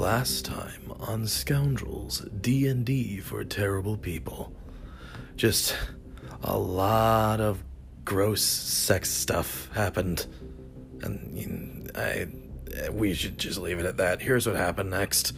Last time on Scoundrels D&D for Terrible People. Just a lot of gross sex stuff happened. And I we should just leave it at that. Here's what happened next.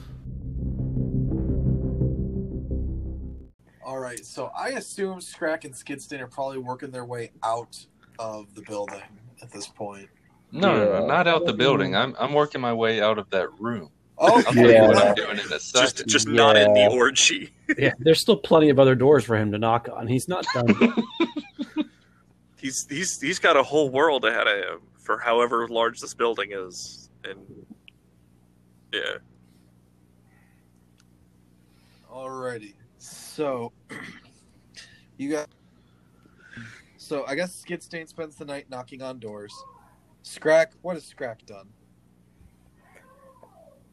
All right, so I assume Scrack and Skidstain are probably working their way out of the building at this point. No, no, no, not out the building. I'm I'm working my way out of that room. Oh, I'll tell Yeah. what I'm doing in a Just second. just not in the orgy. Yeah, there's still plenty of other doors for him to knock on. He's not done. He's he's he's got a whole world ahead of him for however large this building is, and yeah, Alrighty. So you got So I guess Skidstain spends the night knocking on doors. Scrack, what has Scrack done?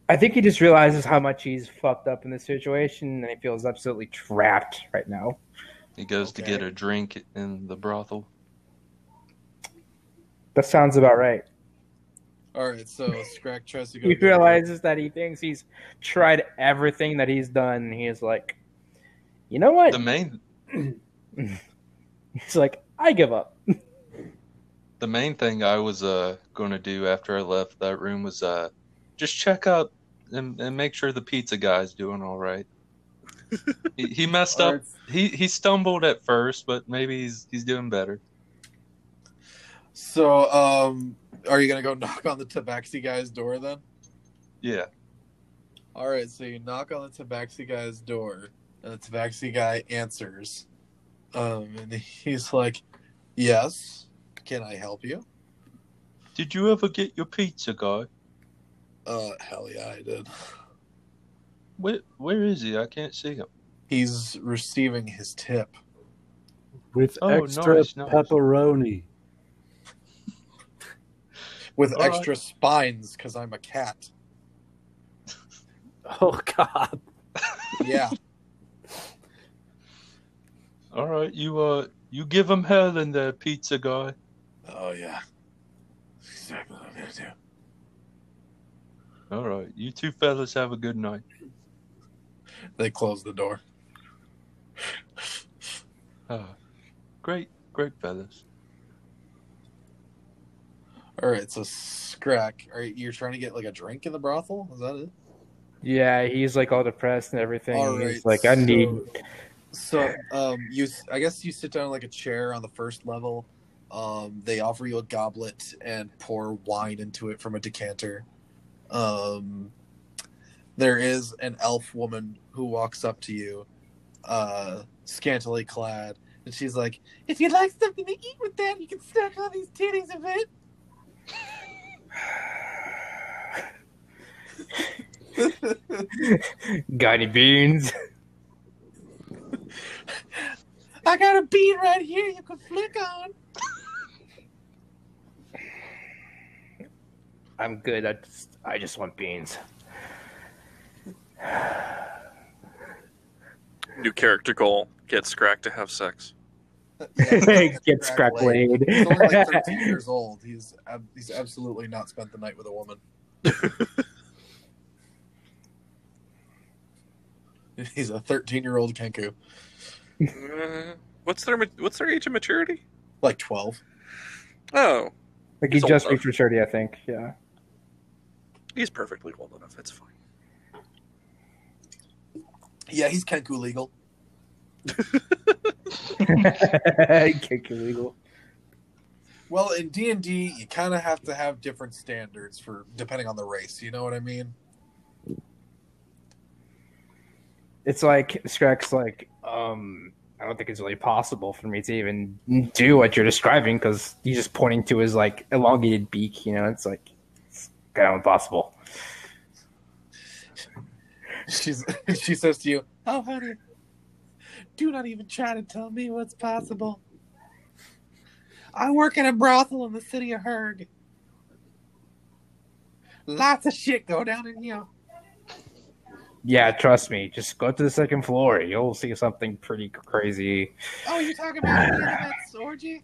I think he just realizes how much he's fucked up in this situation, and he feels absolutely trapped right now. He goes to get a drink in the brothel. That sounds about right. Alright, so Scrack tries to go He get a drink. realizes that he thinks he's tried everything that he's done. And he is like, you know what? The main He's like, I give up. the main thing I was uh going to do after I left that room was uh just check out and, and make sure the pizza guy's doing all right. he, he messed up. He he stumbled at first, but maybe he's he's doing better. So um are you gonna go knock on the tabaxi guy's door then? Yeah. Alright, so you knock on the tabaxi guy's door, and the tabaxi guy answers. Um and he's like, Yes, can I help you? Did you ever get your pizza guy? Uh hell yeah I did. Where where is he? I can't see him. He's receiving his tip. With Oh, extra nice, nice. pepperoni. With All right. extra spines because I'm a cat. Oh God. Yeah. All right, you uh you give him hell in there, pizza guy. oh yeah. Exactly what I'm gonna do. All right, you two fellas have a good night. They close the door. Uh, great, great fellas. Alright, so Scrack, are you you're trying to get like a drink in the brothel? Is that it? Yeah, he's like all depressed and everything. All he's like, I need. So, um, you, I guess you sit down in like a chair on the first level. Um, they offer you a goblet and pour wine into it from a decanter. Um, there is an elf woman who walks up to you, uh, scantily clad, and she's like, "If you'd like something to eat with that, you can stack on these titties of it." Got any beans? I got a bean right here you can flick on. I'm good. I just, I just want beans. new character goal: get Scrack to have sex. Get Scrack laid. He's only like 13 years old. He's ab- he's absolutely not spent the night with a woman. he's a 13 year old Kenku, Uh, what's their what's their age of maturity? like 12. Oh, Like he He's just enough. reached maturity, I think. Yeah. He's perfectly old enough. It's fine. Yeah, he's Kenku legal. Kick illegal. Well, in D and D, you kind of have to have different standards for depending on the race. You know what I mean? It's like Scrack's like, um, I don't think it's really possible for me to even do what you're describing because he's just pointing to his like elongated beak. You know, it's like of impossible. She's she says to you, "Oh, honey, do not even try to tell me what's possible. I work in a brothel in the city of Herg. Lots of shit go down in here. Yeah, trust me. Just go to the second floor. You'll see something pretty crazy. Oh, you're talking about that orgy?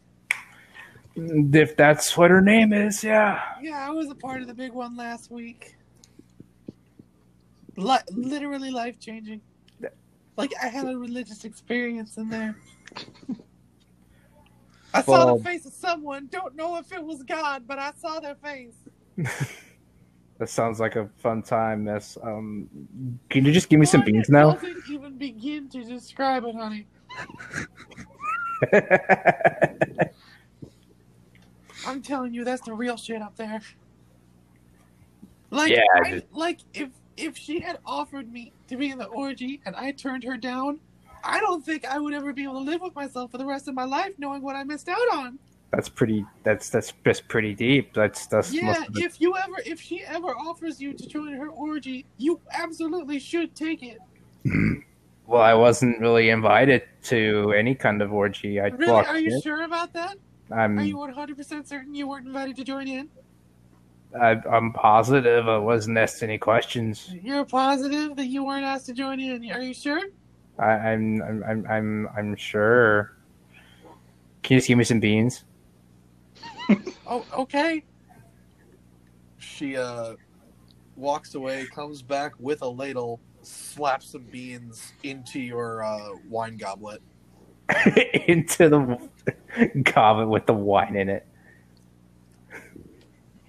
If that's what her name is, yeah. Yeah, I was a part of the big one last week. Li- literally life changing. Like I had a religious experience in there. I saw Well- the face of someone. Don't know if it was God, but I saw their face. That sounds like a fun time, Miss. Um, can you just give me some beans it now? Doesn't even begin to describe it, honey. I'm telling you, that's the real shit up there. Like, Yeah, I- just- like if if she had offered me to be in the orgy and I turned her down, I don't think I would ever be able to live with myself for the rest of my life, knowing what I missed out on. that's pretty. That's that's just pretty deep. That's that's Yeah, if you ever, if she ever offers you to join her orgy, you absolutely should take it. Well, I wasn't really invited to any kind of orgy. I Really? Are you in. sure about that? I'm Are you 100% certain you weren't invited to join in? I, I'm positive I wasn't asked any questions. You're positive that you weren't asked to join in. Are you sure? I, I'm, I'm I'm I'm I'm sure. Can you just give me some beans? Oh, okay. She uh walks away, comes back with a ladle, slaps some beans into your uh, wine goblet. Into the goblet with the wine in it.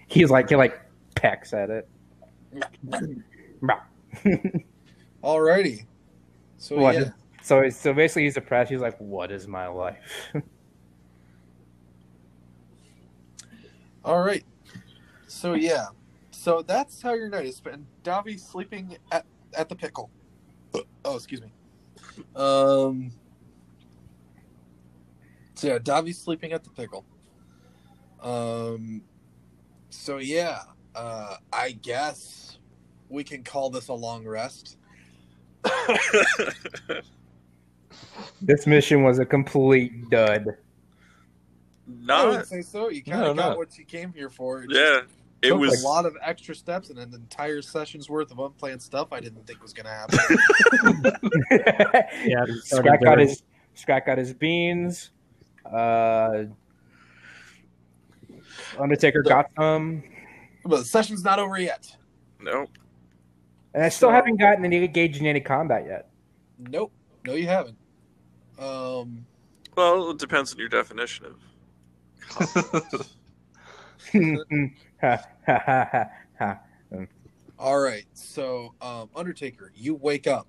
He's like he like pecks at it. Alrighty. So What? yeah, So so basically he's depressed. He's like, "What is my life?" all right. So yeah, so that's how your night is spent. Davi sleeping at at the pickle. Oh, excuse me. Um. So yeah, Davi's sleeping at the pickle. Um. So yeah, uh, I guess we can call this a long rest. this mission was a complete dud. I Not. would say so. You kind No, of got no. what you came here for. It Yeah. It took was. a lot of extra steps and an entire session's worth of unplanned stuff. I didn't think was going to happen. Yeah, Scott got his Scrat got his beans. Uh, Undertaker got some, but the session's not over yet. No. and I still So- haven't gotten any engaged in any combat yet. Nope. No, you haven't. Um. Well, it depends on your definition of. All right. So, um, Undertaker, you wake up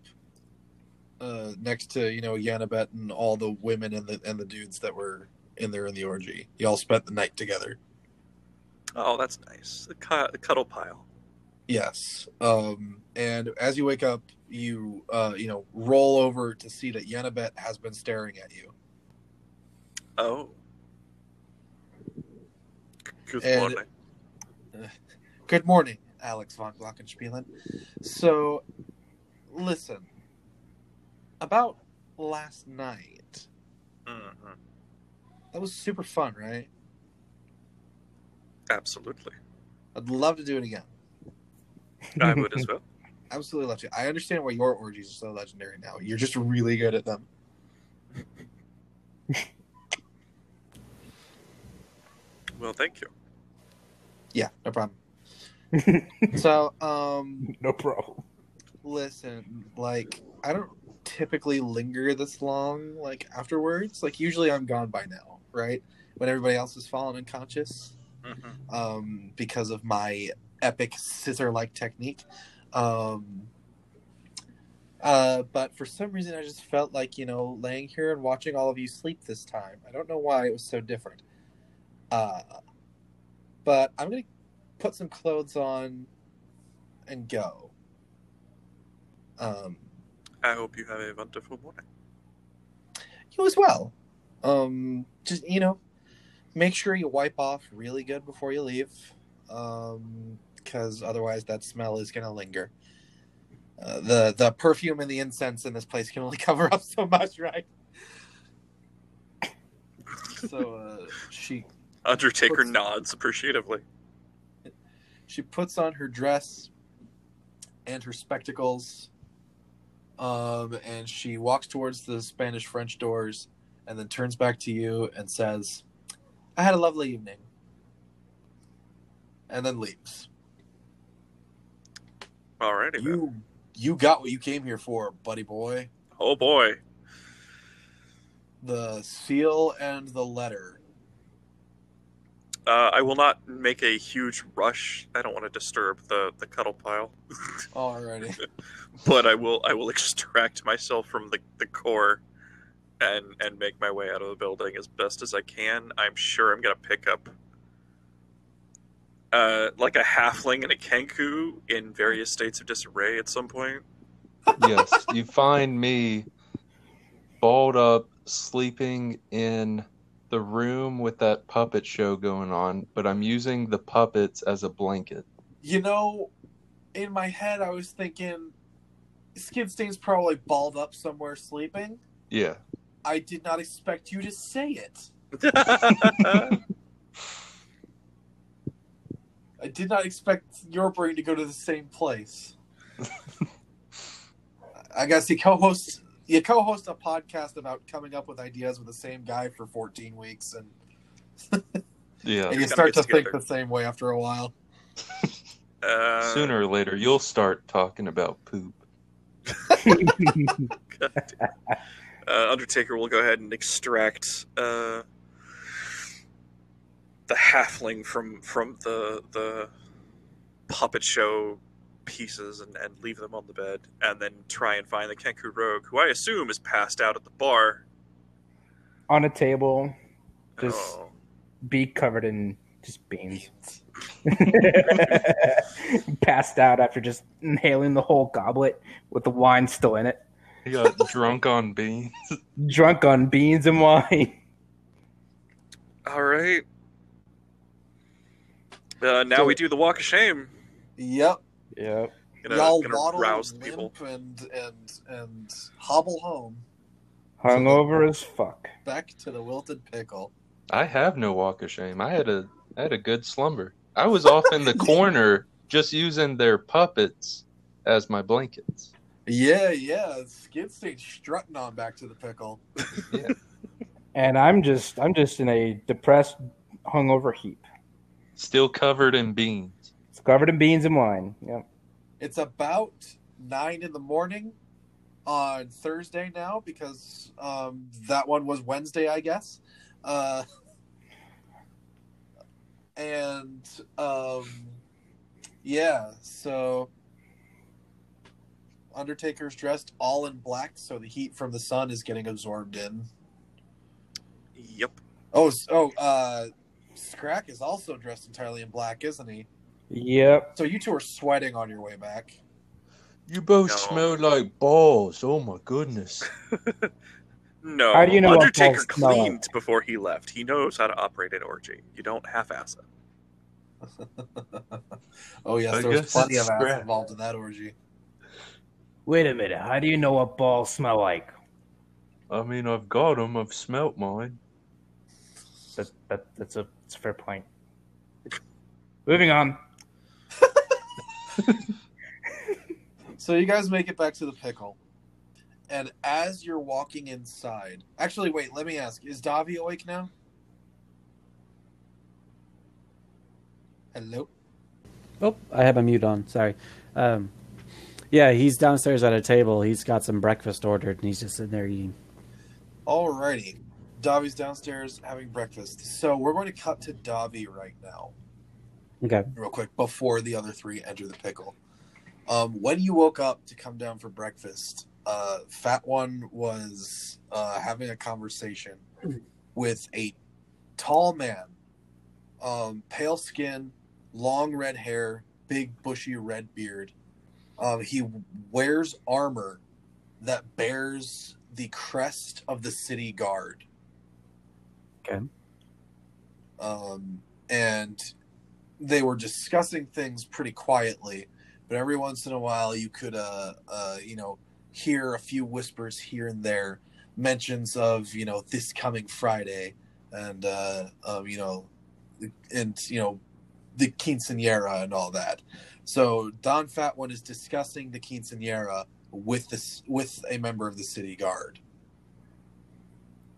uh, next to you know Yanabet and all the women and the and the dudes that were in there in the orgy. You all spent the night together. Oh, that's nice. The, cu- the cuddle pile. Yes. Um, and as you wake up, you uh, you know roll over to see that Yanabet has been staring at you. Oh. Good And- morning. Good morning, Alex von Glockenspielen. So, listen. About last night, hmm that was super fun, right? Absolutely. I'd love to do it again. I would as well. Absolutely love to. I understand why your orgies are so legendary now. You're just really good at them. Well, thank you. Yeah, no problem. so, um, no problem. listen, like, I don't typically linger this long, like, afterwards. Like, usually I'm gone by now, right? When everybody else has fallen unconscious. hmm um, because of my epic scissor-like technique. Um, uh, but for some reason, I just felt like you know, laying here and watching all of you sleep this time. I don't know why it was so different. Uh, but I'm gonna put some clothes on and go. Um, I hope you have a wonderful morning. you as well. Um, just you know, make sure you wipe off really good before you leave, um, because otherwise that smell is gonna linger. Uh, the the perfume and the incense in this place can only cover up so much, right? So uh, she Undertaker What's- nods appreciatively. she puts on her dress and her spectacles um, and she walks towards the spanish french doors and then turns back to you and says i had a lovely evening and then leaves Alrighty then. you you got what you came here for, buddy boy. Oh boy. The seal and the letter. Uh, I will not make a huge rush. I don't want to disturb the, the cuddle pile, Alrighty. but I will I will extract myself from the, the core and and make my way out of the building as best as I can. I'm sure I'm gonna pick up uh, like a halfling and a kenku in various states of disarray at some point. yes, you find me balled up, sleeping in the room with that puppet show going on, but I'm using the puppets as a blanket. You know, in my head, I was thinking Skid Stain's probably balled up somewhere sleeping. Yeah. I did not expect you to say it. I did not expect your brain to go to the same place. I guess you co-host you co-host a podcast about coming up with ideas with the same guy for 14 weeks, and, Yeah. and you start to get think the same way after a while. Uh, Sooner or later, you'll start talking about poop. uh, Undertaker will go ahead and extract uh, the halfling from from the the puppet show pieces and, and leave them on the bed, and then try and find the Kenku Rogue, who I assume is passed out at the bar. On a table, just Oh. beak covered in just beans. Passed out after just inhaling the whole goblet with the wine still in it. He got drunk on beans. Drunk on beans and wine. All right. Uh, now So- we do the walk of shame. Yep, Yep. Gonna, y'all gonna waddle, rouse limp, people. and and and hobble home Hungover as fuck. back to the wilted pickle. I have no walk of shame. I had a I had a good slumber. I was off in the corner just using their puppets as my blankets. Yeah, yeah, Skid Stain strutting on back to the pickle. yeah. And I'm just I'm just in a depressed hungover heap. Still covered in beans. It's covered in beans and wine. Yep. It's about nine in the morning on Thursday now because um, that one was Wednesday, I guess. Uh, and um, yeah, so Undertaker's dressed all in black, so the heat from the sun is getting absorbed in. Yep. Oh, s- oh, uh, Scrack is also dressed entirely in black, isn't he? Yep. So you two are sweating on your way back. You both No. smell like balls. Oh my goodness. No. How do you know what Undertaker balls smell like? cleaned before he left. He knows how to operate an orgy. You don't half-ass it. oh yes, I there was guess plenty it's of ass Scrack. involved in that orgy. Wait a minute. How do you know what balls smell like? I mean, I've got them. I've smelt mine. That, that that's a that's a fair point. Moving on. So you guys make it back to the pickle, and as you're walking inside, actually, wait, let me ask: Is Davi awake now? Hello. Oh, I have my mute on. Sorry. Um, yeah, he's downstairs at a table. He's got some breakfast ordered, and he's just sitting there eating. Alrighty, Davi's downstairs having breakfast. So we're going to cut to Davi right now. Okay. real quick before the other three enter the pickle. Um, when you woke up to come down for breakfast, uh, Fat One was uh, having a conversation with a tall man, um, pale skin, long red hair, big bushy red beard. Um, he wears armor that bears the crest of the city guard. Okay. Um, and they were discussing things pretty quietly, but every once in a while you could, uh, uh, you know, hear a few whispers here and there, mentions of you know this coming Friday, and uh, um, you know, and you know, the quinceanera and all that. So Don Fat One is discussing the quinceanera with this with a member of the city guard.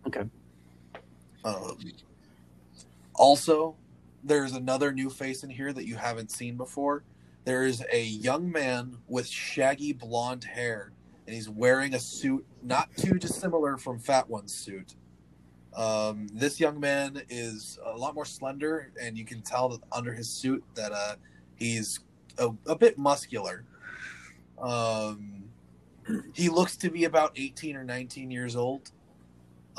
Okay. Um, also, there's another new face in here that you haven't seen before there is a young man with shaggy blonde hair, and he's wearing a suit not too dissimilar from Fat One's suit. Um, this young man is a lot more slender, and you can tell that under his suit that uh, he's a, a bit muscular. Um, he looks to be about 18 or 19 years old.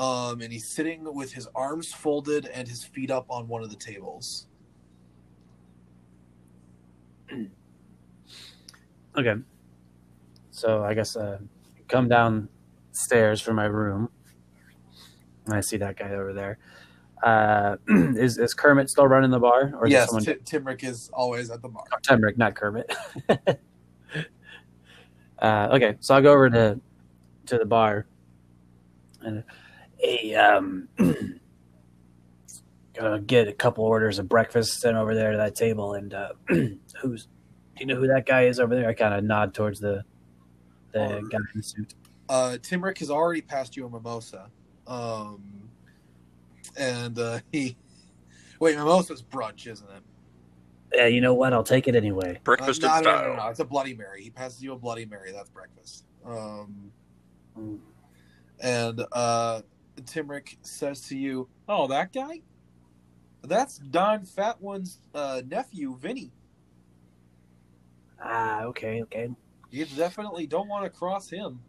Um, and he's sitting with his arms folded and his feet up on one of the tables. Okay. So I guess uh, come downstairs from my room. And I see that guy over there. Uh, is is Kermit still running the bar, or is yes, someone? Ti- Timrick is always at the bar. Oh, Timrick, not Kermit. uh, okay, so I'll go over to to the bar and hey, um, gonna get a couple orders of breakfast sent over there to that table. And uh, who's do you know who that guy is over there? I kind of nod towards the the Oh. guy in the suit. Uh, Timrick has already passed you a mimosa. Um, and uh, he. Wait, mimosa's brunch, isn't it? Yeah, you know what? I'll take it anyway. Breakfast uh, in no, no, no, no, It's a Bloody Mary. He passes you a Bloody Mary. That's breakfast. Um, Mm. and uh, Timrick says to you, "Oh, that guy? That's Don Fat One's uh, nephew, Vinny. Ah, okay, okay. You definitely don't want to cross him.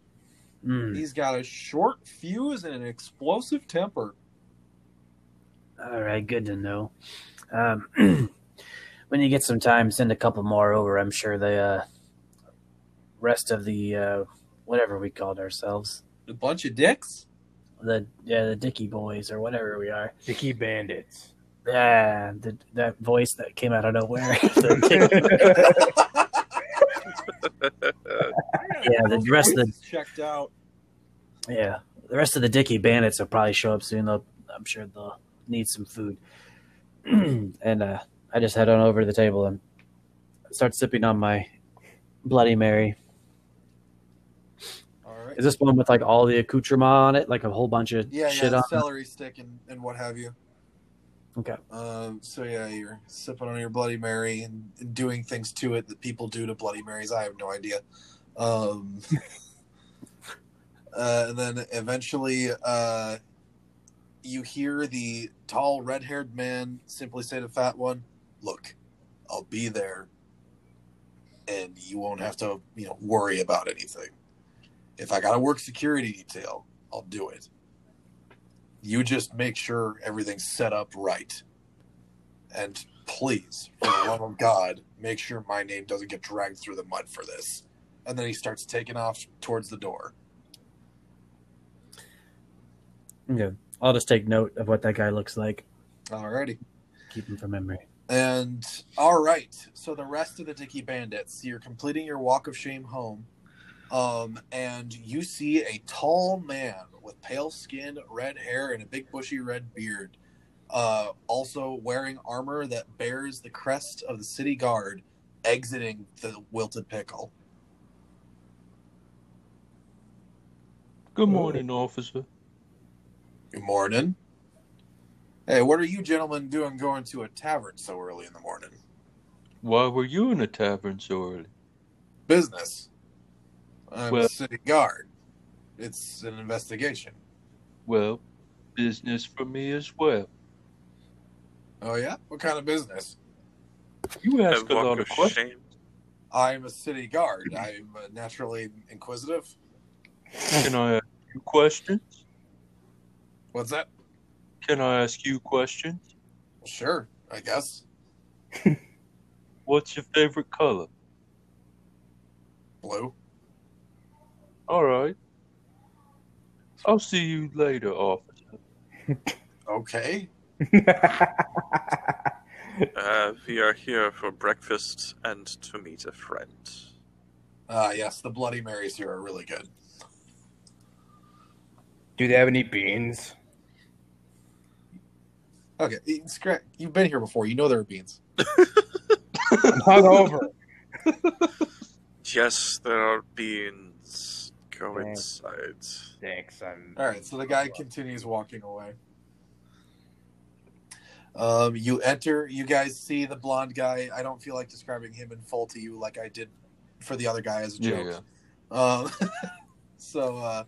Mm. He's got a short fuse and an explosive temper. All right, good to know. Um, when you get some time, send a couple more over. I'm sure the uh, rest of the uh, whatever we called ourselves, A bunch of dicks. The yeah, the Dicky Boys or whatever we are. Dicky Bandits. Yeah, the, that voice that came out of nowhere. The Dicky- yeah, the rest of the Voices checked out. yeah, the rest of the Dicky Bandits will probably show up soon. They'll, I'm sure they'll need some food. and uh, I just head on over to the table and start sipping on my Bloody Mary. Right. Is this one with like all the accoutrement on it, like a whole bunch of Yeah, shit yeah, on? it? celery stick and, and what have you. Okay. Um, so yeah, you're sipping on your Bloody Mary and, and doing things to it that people do to Bloody Marys. I have no idea. Um, uh, and then eventually, uh, you hear the tall, red-haired man simply say to Fat One, "Look, I'll be there, and you won't have to, you know, worry about anything. If I gotta work security detail, I'll do it." you just make sure everything's set up right. And please, for the love of God, make sure my name doesn't get dragged through the mud for this. And then he starts taking off towards the door. Yeah, I'll just take note of what that guy looks like. Alrighty. Keep him for memory. And all right, so the rest of the Dicky Bandits, you're completing your walk of shame home, um, and you see a tall man with pale skin, red hair, and a big bushy red beard, uh, also wearing armor that bears the crest of the city guard, exiting the Wilted Pickle. Good morning, officer. Good morning. Hey, what are you gentlemen doing going to a tavern so early in the morning? Why were you in a tavern so early? Business. I'm Well- a city guard. It's an investigation. Well, business for me as well. Oh yeah, what kind of business? You ask a walk lot of of questions. shame. I'm a city guard. I'm uh, naturally inquisitive. Can I ask you questions? What's that? Can I ask you questions? Sure, I guess. What's your favorite color? Blue. All right. I'll see you later, officer. Okay. Uh, we are here for breakfast and to meet a friend. Uh yes, the Bloody Marys here are really good. Do they have any beans? Okay, it's great. You've been here before. You know there are beans. I'm hungover. Yes, there are beans. Go Yeah. inside. Thanks. I'm. All right, so the guy continues walking away. Um, you enter. You guys see the blonde guy. I don't feel like describing him in full to you like I did for the other guy as a Yeah, joke. yeah. Um, so uh,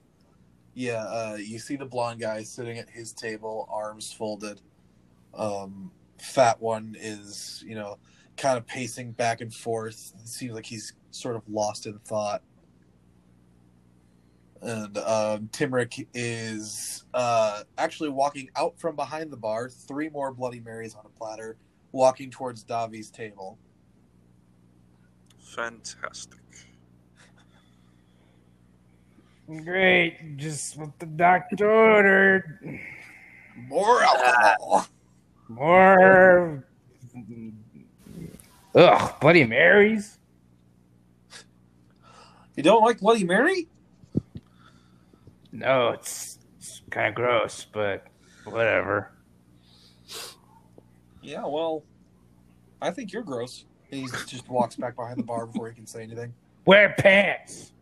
yeah, uh, you see the blonde guy sitting at his table, arms folded. Um, fat one is you know kind of pacing back and forth. It seems like he's sort of lost in thought. And um, Timrick is uh, actually walking out from behind the bar, three more Bloody Marys on a platter, walking towards Davi's table. Fantastic. Great, just what the doctor ordered. More alcohol. More. Ugh, Bloody Marys. You don't like Bloody Mary? No, it's, it's kind of gross, but whatever. Yeah, well, I think you're gross. And he just walks back behind the bar before he can say anything. Wear pants.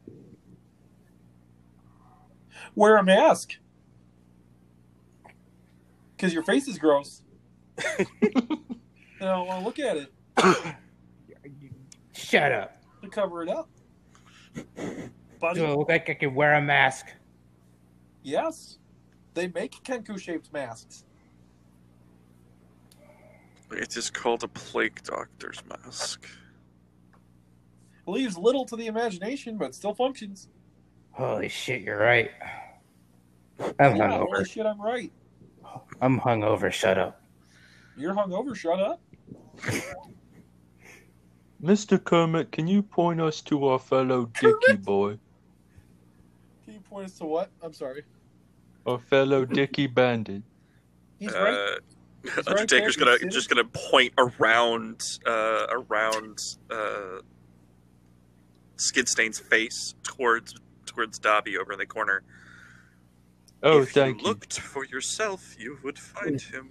Wear a mask. Because your face is gross. I don't want to look at it Shut up. to cover it up. Buddy, Do I look like I could wear a mask? Yes. They make Kenku shaped masks. It is called a plague doctor's mask. Leaves little to the imagination, but still functions. Holy shit, you're right. I'm Yeah, holy shit, I'm right. I'm hungover. Shut up. You're hungover, shut up. Mr. Kermit, can you point us to our fellow Dicky boy? Can you point us to what? I'm sorry. Our fellow Dicky bandit. He's right. Uh, right Undertaker's there, gonna just gonna point around uh, around uh, Skidstain's face towards towards Dobby over in the corner. Oh, if thank you If you. looked for yourself, you would find him.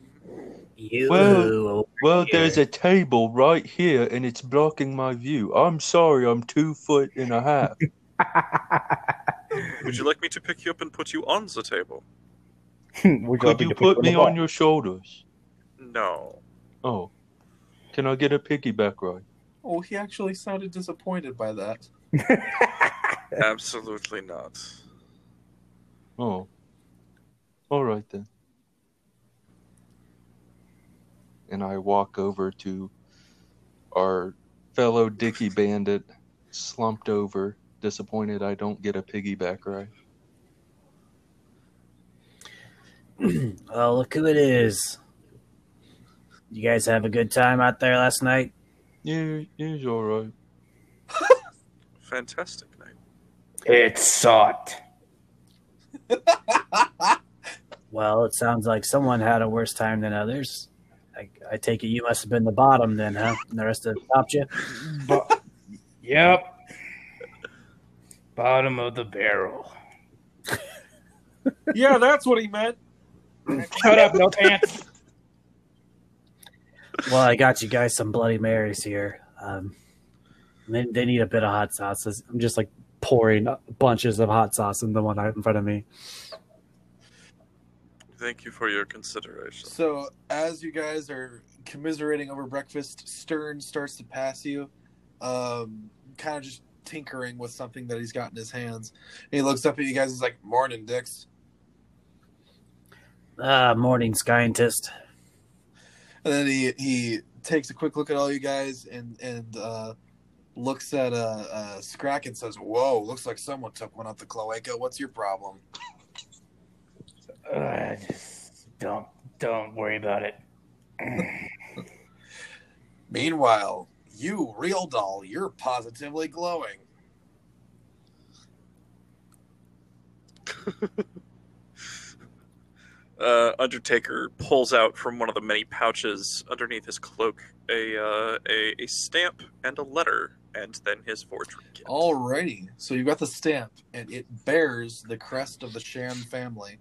You. Well- Well, Yeah. there's a table right here, and it's blocking my view. I'm sorry, I'm two foot and a half. Would you like me to pick you up and put you on the table? Would Could you put me on your shoulders? No. Oh, can I get a piggyback ride? Oh, he actually sounded disappointed by that. Absolutely not. Oh, all right then. And I walk over to our fellow Dicky bandit, slumped over, disappointed I don't get a piggyback ride. Oh, look who it is. You guys have a good time out there last night? Yeah, he's all right. Fantastic night. It sucked. Well, it sounds like someone had a worse time than others. I, I take it you must have been the bottom then, huh? And the rest of them topped you? But, yep. Bottom of the barrel. yeah, that's what he meant. Shut up, no pants. Well, I got you guys some Bloody Marys here. Um, they, they need a bit of hot sauce. I'm just like pouring bunches of hot sauce in the one out in front of me. Thank you for your consideration. So, as you guys are commiserating over breakfast, Stern starts to pass you, um, kind of just tinkering with something that he's got in his hands. And he looks up at you guys. He's like, "Morning, Dix." Ah, morning, scientist. And then he he takes a quick look at all you guys and and uh, looks at uh, uh, Scrack and says, "Whoa, looks like someone took one out the cloaca. What's your problem?" Uh, just don't don't worry about it. Meanwhile, you real doll, you're positively glowing. Uh, Undertaker pulls out from one of the many pouches underneath his cloak a uh, a, a stamp and a letter, and then his fortune kit. Alrighty, so you got the stamp, and it bears the crest of the Shan family.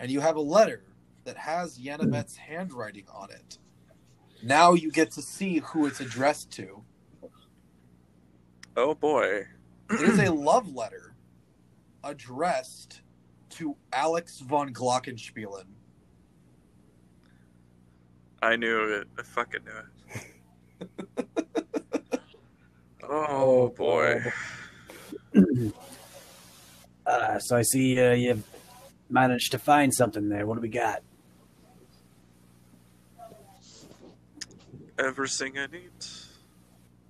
And you have a letter that has Yanabet's handwriting on it. Now you get to see who it's addressed to. Oh boy! It is a love letter addressed to Alex von Glockenspielen. I knew it. I fucking knew it. oh boy. Uh, so I see uh, you've managed to find something there. What do we got? Everything I need.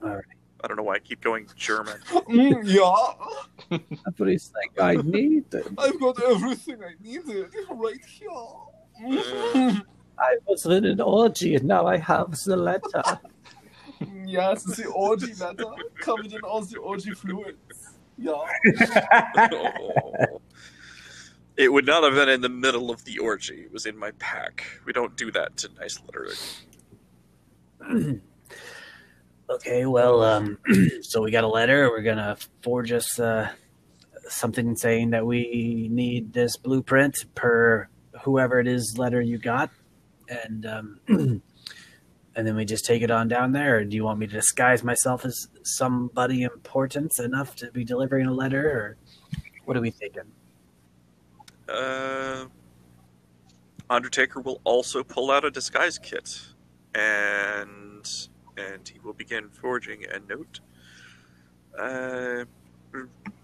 All right. I don't know why I keep going German. Mm, yeah, Everything I need. I've got everything I needed right here. Mm. I was in an orgy and now I have the letter. yes, the orgy letter covered in all the orgy fluids. Yeah. Oh. It would not have been in the middle of the orgy. It was in my pack. We don't do that to nice lettering. okay, well, um, so we got a letter. We're gonna forge us uh, something saying that we need this blueprint per whoever it is letter you got, and um, and then we just take it on down there. Or do you want me to disguise myself as somebody important enough to be delivering a letter, or what are we thinking? Uh, Undertaker will also pull out a disguise kit, and and he will begin forging a note. Uh,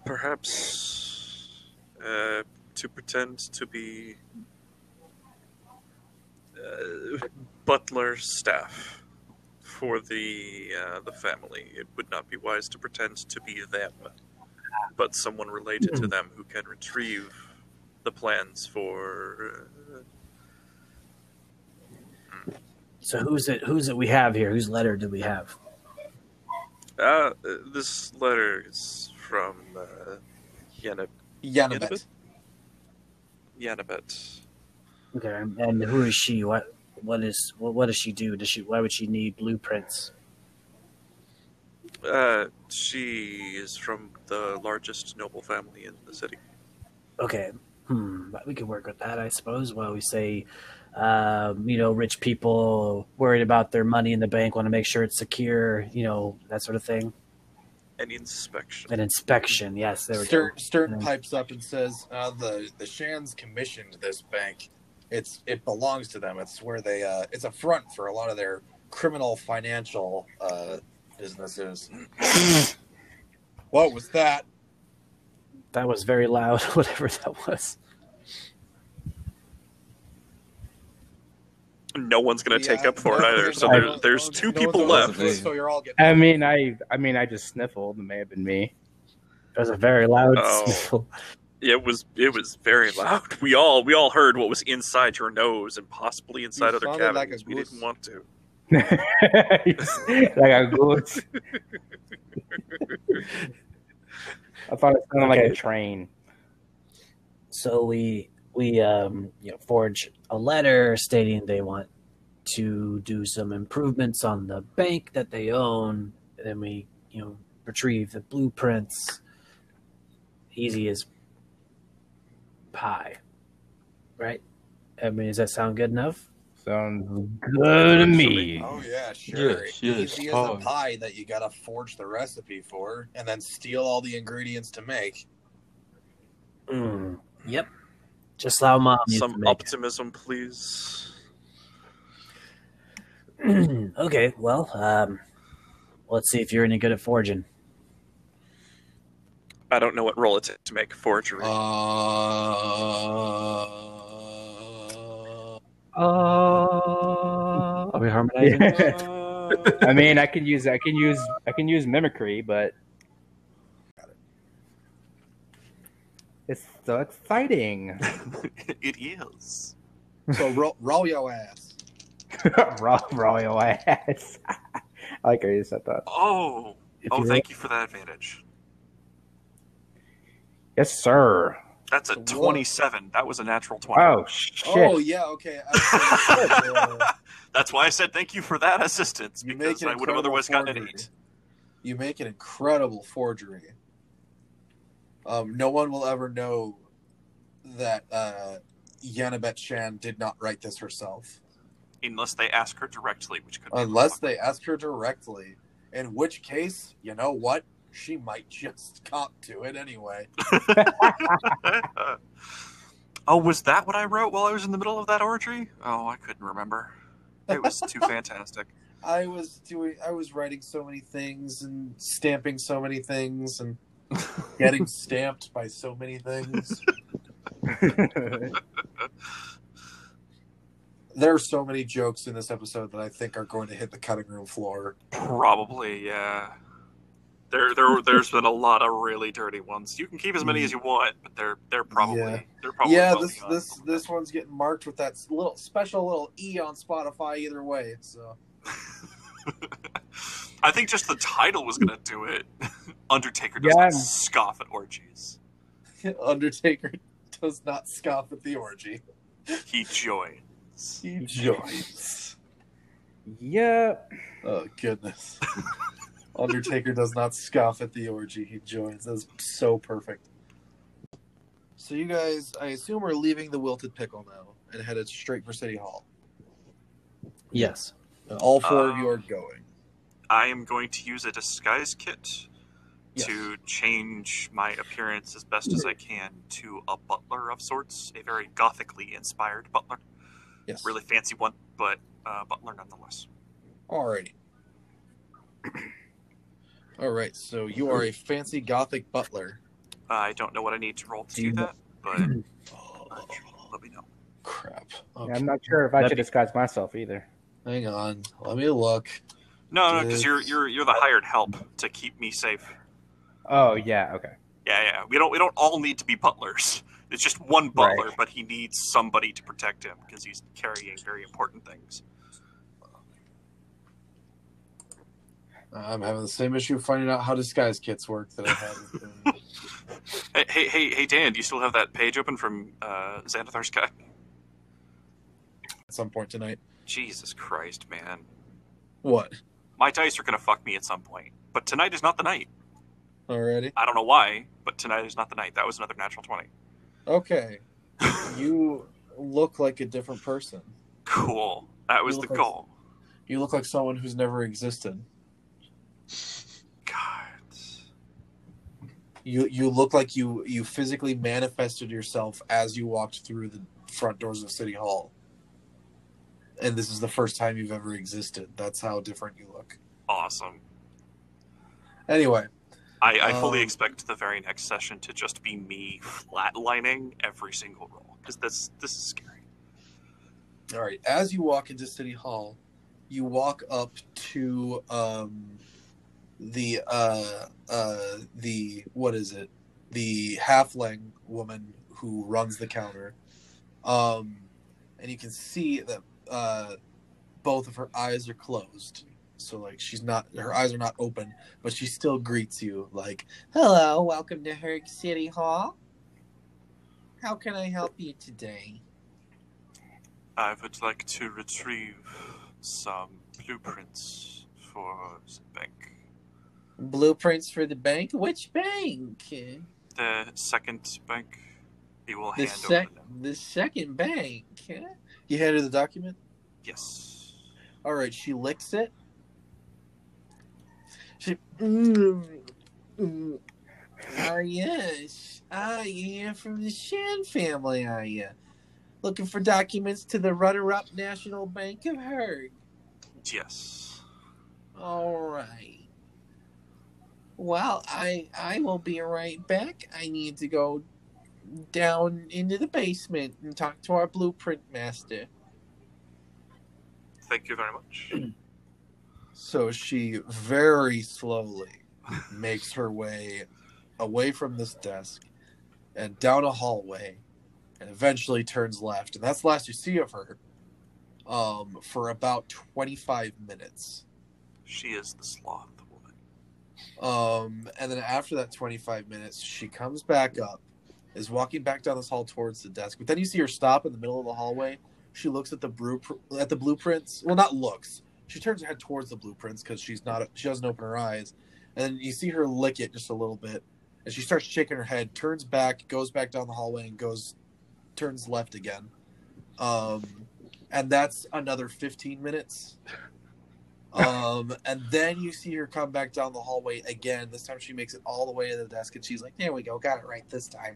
perhaps uh, to pretend to be uh, butler staff for the uh, the family. It would not be wise to pretend to be them, but someone related to them who can retrieve the plans for. So who's it? Who's it we have here? Whose letter do we have? uh, this letter is from uh, Yanab- Yanabet. Yanabet. Okay, and who is she? What what is what, what does she do? Does she why would she need blueprints? Uh, she is from the largest noble family in the city. Okay, hmm, we could work with that, I suppose. While we say, um, you know, rich people worried about their money in the bank want to make sure it's secure, you know, that sort of thing. An inspection. An inspection, yes, there. Stern, Stern pipes up and says, uh, "the the Shans commissioned this bank. It's it belongs to them. It's where they uh, it's a front for a lot of their criminal financial uh, businesses." what was that? That was very loud, whatever that was. No one's gonna take up for it either. So no, there, there's two no people left. So you're all. I mean, I, I mean, I just sniffled. It may have been me. That was a very loud Oh. sniffle. It was it was very loud. We all we all heard what was inside your nose and possibly inside You other sounded like cavities. we didn't want to. like a goose. I thought it sounded like a train. So we we um, you know forge a letter stating they want to do some improvements on the bank that they own. And then we you know retrieve the blueprints. Easy as pie, right? I mean, does that sound good enough? Sounds good to me. Oh yeah, sure. Yes, yes, Easy as a pie. pie that you gotta forge the recipe for, and then steal all the ingredients to make. Mm, yep. Just how mom Some make optimism, please. okay, well, um, let's see if you're any good at forging. I don't know what role it takes to make forgery. Uh, Uh, are we harmonizing? I mean, I can use, I can use, I can use mimicry, but it's so exciting. it is. so roll, roll your ass. roll, raw your ass. I like how you said that. Oh, If oh, you thank you for that advantage. Yes, sir. That's a What? 27. That was a natural 20. Oh shit! Oh yeah, okay. That's why I said thank you for that assistance You because I would have incredible otherwise gotten an 8. you make an incredible forgery. Um, no one will ever know that uh, Yanabet Shan did not write this herself, Unless they ask her directly, which could be unless they ask her directly. In which case, you know what? She might just cop to it anyway. oh, was that what I wrote while I was in the middle of that orgy? Oh, I couldn't remember. It was too fantastic. I was doing. I was writing so many things and stamping so many things and getting stamped by so many things. There are so many jokes in this episode that I think are going to hit the cutting room floor. Probably, yeah. There, there, there's been a lot of really dirty ones. You can keep as many as you want, but they're they're probably Yeah. they're probably yeah, this beyond this this one's getting marked with that little special little e on Spotify. Either way, so I think just the title was gonna do it. Undertaker does Yeah. not scoff at orgies. Undertaker does not scoff at the orgy. He joins. He joins. yeah. Oh goodness. Undertaker does not scoff at the orgy. He joins. That's so perfect. So you guys, I assume, are leaving the Wilted Pickle now and headed straight for City Hall. Yes. All four of you Um, are going. I am going to use a disguise kit Yes. to change my appearance as best as I can to a butler of sorts, a very gothically inspired butler. Yes. Really fancy one, but uh, butler nonetheless. Alrighty. All right. So you are a fancy gothic butler. I don't know what I need to roll to Do do that, but Oh, let me know. crap. Yeah, I'm not sure if I That'd should be- disguise myself either. Hang on. Let me look. No, no, because you're you're you're the hired help to keep me safe. Oh yeah, okay. Yeah, yeah. We don't we don't all need to be butlers. It's just one butler, Right. but he needs somebody to protect him because he's carrying very important things. I'm having the same issue finding out how disguise kits work that I had. Hey, hey, hey, hey, Dan, do you still have that page open from uh, Xanathar's Guide? at some point tonight. Jesus Christ, man. What? My dice are gonna fuck me at some point, but tonight is not the night. Already? I don't know why, but tonight is not the night. That was another natural twenty. Okay. You look like a different person. Cool. That was the like- goal. You look like someone who's never existed. God. You you look like you you physically manifested yourself as you walked through the front doors of City Hall. And this is the first time you've ever existed. That's how different you look. Awesome. Anyway, I, I fully Um, expect the very next session to just be me flatlining every single roll because this this is scary. all right. As you walk into City Hall, you walk up to um, the uh, uh, the what is it? The halfling woman who runs the counter, um, and you can see that uh, both of her eyes are closed. So like she's not, her eyes are not open, but she still greets you like, "Hello, welcome to Herg City Hall. How can I help you today?" I would like to retrieve some blueprints for the bank. Blueprints for the bank. Which bank? The second bank, he will The hand sec- over them. the second bank. You handed her the document. Yes. All right, she licks it. She. Mm, mm. Ah, yes. Ah, you're from the Shan family, are you? Looking for documents to the runner-up National Bank of Herg. Yes. All right. Well, I I will be right back. I need to go down into the basement and talk to our blueprint master. Thank you very much. So she very slowly makes her way away from this desk and down a hallway and eventually turns left. And that's the last you see of her um, for about 25 minutes. She is the sloth woman. Um, and then after that 25 minutes, she comes back up, is walking back down this hall towards the desk. But then you see her stop in the middle of the hallway. She looks at the brew, at the blueprints. Well, not looks. She turns her head towards the blueprints because she's not. She doesn't open her eyes. And then you see her lick it just a little bit, and she starts shaking her head. Turns back, goes back down the hallway, and goes, turns left again. Um, and that's another 15 minutes. Um, and then you see her come back down the hallway again. This time she makes it all the way to the desk, and she's like, "There we go, got it right this time."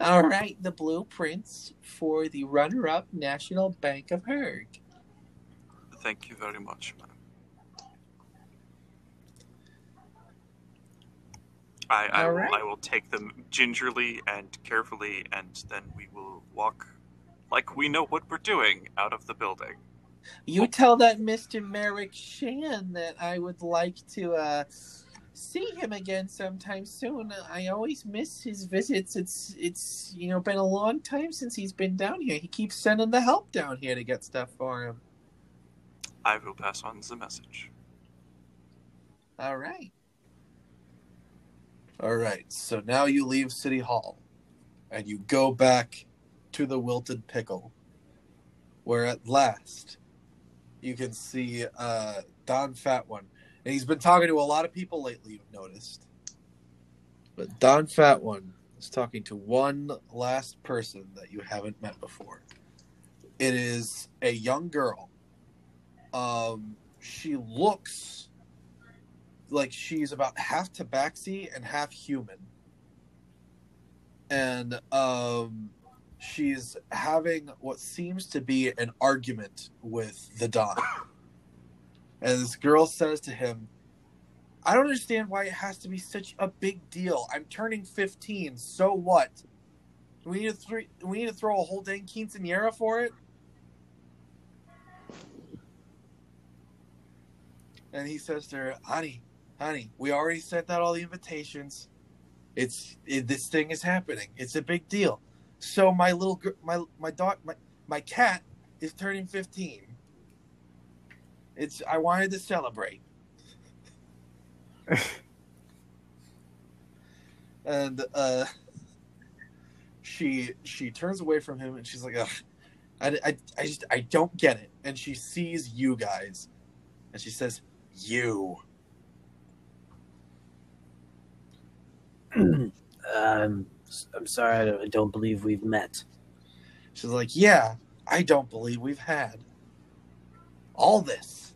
All right, the blueprints for the runner-up National Bank of Herg. Thank you very much, ma'am. I, I, All will, right. I will take them gingerly and carefully, and then we will walk like we know what we're doing out of the building. You tell that Mr. Merrick Shan that I would like to uh, see him again sometime soon. I always miss his visits. It's it's you know been a long time since he's been down here. He keeps sending the help down here to get stuff for him. I will pass on the message. All right. All right, so now you leave City Hall and you go back to the Wilted Pickle, where at last you can see uh, Don Fat One. And he's been talking to a lot of people lately, you've noticed. But Don Fat One is talking to one last person that you haven't met before. It is a young girl. Um, she looks like she's about half tabaxi and half human. And um she's having what seems to be an argument with the don. And this girl says to him i don't understand why it has to be such a big deal. I'm turning 15 so what? We need to throw we need to throw a whole dang quinceanera for it and he says to her honey honey, we already sent out all the invitations. It's it, this thing is happening. It's a big deal. So my little my my dog my my cat is turning fifteen. It's I wanted to celebrate. and uh, she she turns away from him and she's like, Ugh, I, I, I just I don't get it. And she sees you guys, and she says, "You." um, I'm sorry, I don't- I don't believe we've met. She's like, Yeah, I don't believe we've had all this,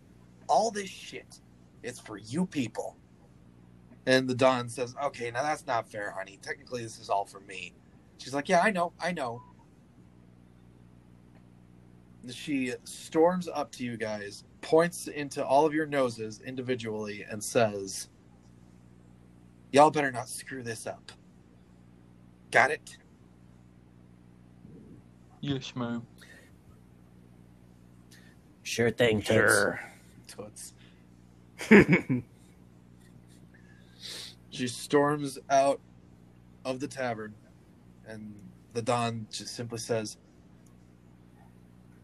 all this shit. It's for you people. And the Don says, Okay, now that's not fair, honey. Technically, this is all for me. She's like, Yeah, I know, I know. She storms up to you guys, points into all of your noses individually, and says, Y'all better not screw this up. Got it? Yes, ma'am. Sure thing, Toots. Sure. Toots. She storms out of the tavern, and the Don just simply says,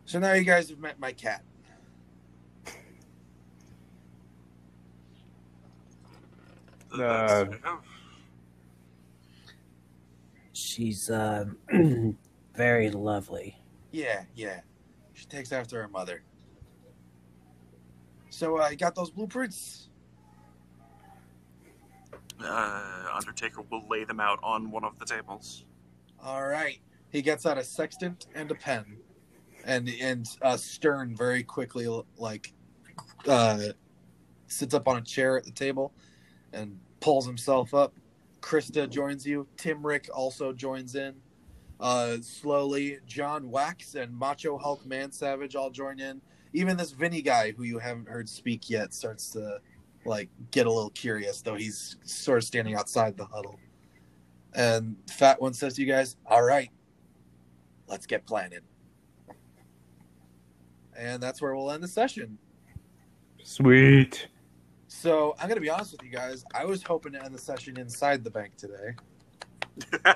So now you guys have met my cat. Uh, She's uh, very lovely. Yeah, yeah. She takes after her mother. So I got those blueprints. uh, Undertaker will lay them out on one of the tables. All right. He gets out a sextant and a pen, and and uh, Stern very quickly like uh, sits up on a chair at the table and pulls himself up. Krista joins you. Timrick also joins in. Uh, slowly, John Wax and Macho Hulk Man Savage all join in. Even this Vinny guy, who you haven't heard speak yet, starts to like get a little curious, though he's sort of standing outside the huddle. And Fat One says to you guys, All right, let's get planted." And that's where we'll end the session. Sweet. So I'm going to be honest with you guys. I was hoping to end the session inside the bank today.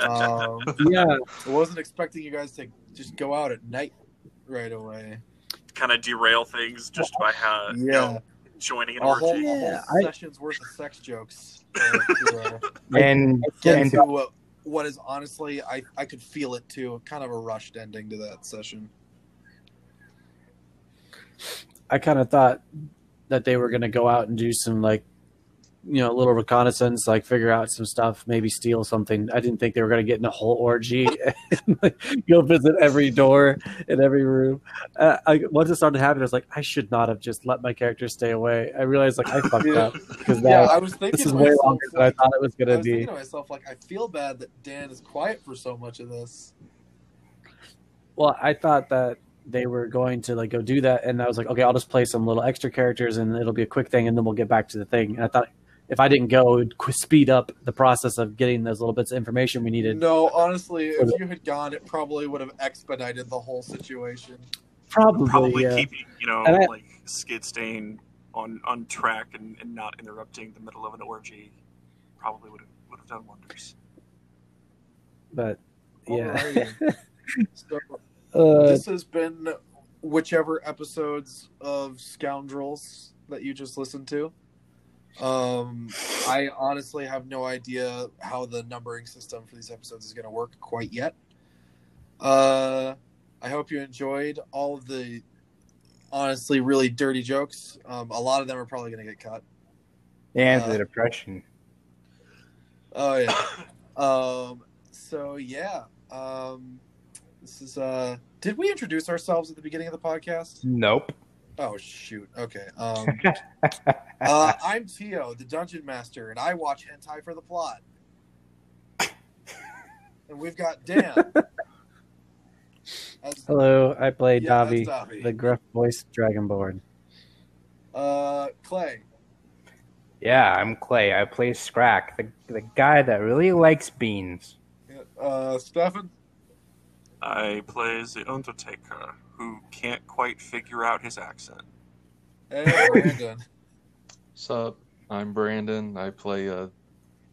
Um, Yeah. I wasn't expecting you guys to just go out at night right away. kind of derail things just by how you Yeah, know, joining an a whole, orgy. a whole Yeah, I- session's worth of sex jokes. uh, to, uh, And get and to uh, what is honestly, I, I could feel it too. Kind of a rushed ending to that session. I kind of thought that they were going to go out and do some like, you know, a little reconnaissance, like figure out some stuff, maybe steal something. I didn't think they were going to get in a whole orgy, and, like, go visit every door in every room. Uh, I, once it started happening, I was like, I should not have just let my character stay away. I realized like I fucked Yeah. up because Yeah, I was thinking this is way longer than I thought it was going to be. thinking to myself, like, I feel bad that Dan is quiet for so much of this. Well, I thought that they were going to like go do that, and I was like, okay, I'll just play some little extra characters, and it'll be a quick thing, and then we'll get back to the thing. And I thought if I didn't go, it would speed up the process of getting those little bits of information we needed. No, honestly, if you had gone, it probably would have expedited the whole situation. Probably, Probably yeah. keeping you know I- like skid stain on on track and, and not interrupting the middle of an orgy probably would have would have done wonders. but yeah. So, Uh, this has been whichever episodes of Scoundrels that you just listened to. Um, I honestly have no idea how the numbering system for these episodes is going to work quite yet. Uh, I hope you enjoyed all of the honestly really dirty jokes. Um, a lot of them are probably going to get cut. And Uh, the depression. Oh yeah. um. So yeah. Um. This is. Uh. Did we introduce ourselves at the beginning of the podcast? Nope. Oh shoot. Okay. Um. uh, I'm Tio, the dungeon master, and I watch hentai for the plot. And we've got Dan. As- hello, I play Yeah, Davi, Davi. the gruff voiced dragonborn. uh, Clay. Yeah, I'm Clay. I play Scrack, the, the guy that really likes beans. Uh, Stefan. I play the Undertaker who can't quite figure out his accent. And Brandon. Sup? I'm Brandon. I play a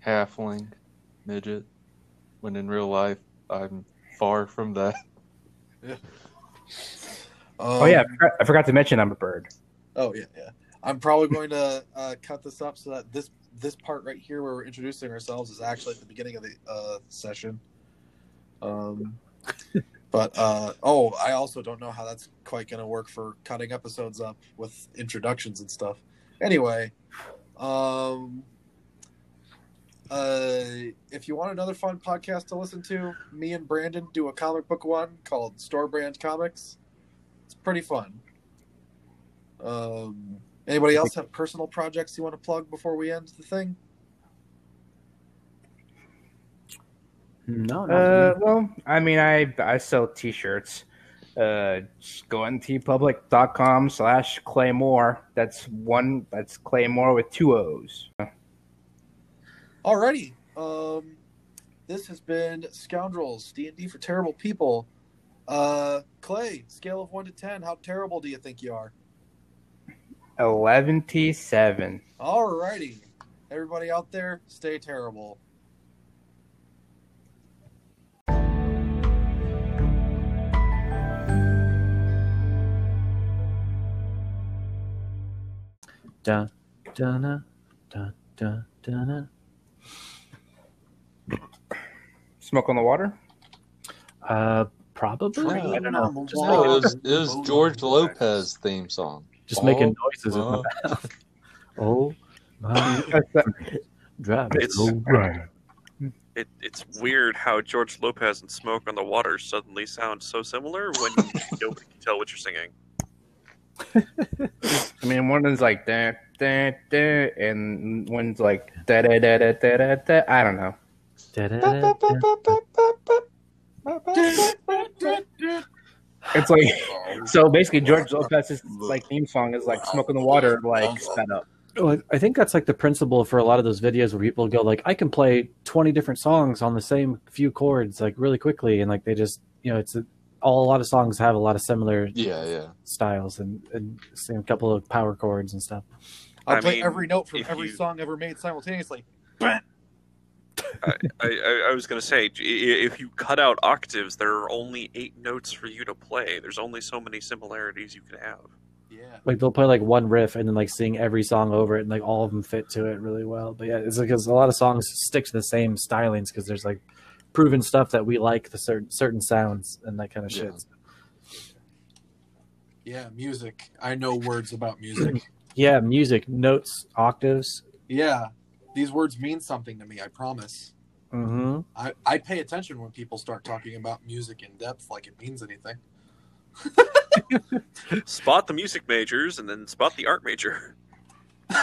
halfling midget. When in real life, I'm far from that. oh yeah, I Um, forgot, I forgot to mention I'm a bird. Oh yeah, yeah. I'm probably going to uh, cut this up so that this this part right here where we're introducing ourselves is actually at the beginning of the uh, session. Um, but uh, oh, I also don't know how that's quite going to work for cutting episodes up with introductions and stuff. Anyway, um, uh, if you want another fun podcast to listen to, me and Brandon do a comic book one called Store Brand Comics. It's pretty fun. Um, anybody else have personal projects you want to plug before we end the thing? No, Uh, well, I mean, I I sell T-shirts. Uh, just go on teepublic.com slash Claymore. That's one. That's Claymore with two O's. Alrighty. Um, this has been Scoundrels D and D for Terrible People. Uh, Clay, scale of one to ten, how terrible do you think you are? Eleven T seven. Alrighty. Everybody out there, stay terrible. Da da da da da da da. Smoke on the water. Uh, probably. I don't know. Just, Oh, it was, it was George Lopez theme song. just making Oh, noises with my oh. mouth. Oh, my drive it It's- so. It, it's weird how George Lopez and Smoke on the Water suddenly sound so similar when nobody can tell what you're singing. I mean, one is like da da da, and one's like da da da da da da. da. I don't know. It's like so basically George Lopez's like theme song is like "Smoke on the Water" like sped up. Well, I think that's like the principle for a lot of those videos where people go like, I can play twenty different songs on the same few chords like really quickly, and like they just you know it's a, all a lot of songs have a lot of similar Yeah, yeah. styles and and same couple of power chords and stuff. I'll I play mean, every note from every you- song ever made simultaneously. I, I, I was going to say, if you cut out octaves, there are only eight notes for you to play. There's only so many similarities you can have. Yeah. Like they'll play like one riff and then like sing every song over it, and like all of them fit to it really well. But yeah, it's because a lot of songs stick to the same stylings because there's like proven stuff that we like the certain certain sounds and that kind of shit. Yeah, music. I know words about music. Yeah, music, notes, octaves. yeah. These words mean something to me, I promise. Mm-hmm. I, I pay attention when people start talking about music in depth like it means anything. Spot the music majors and then spot the art major.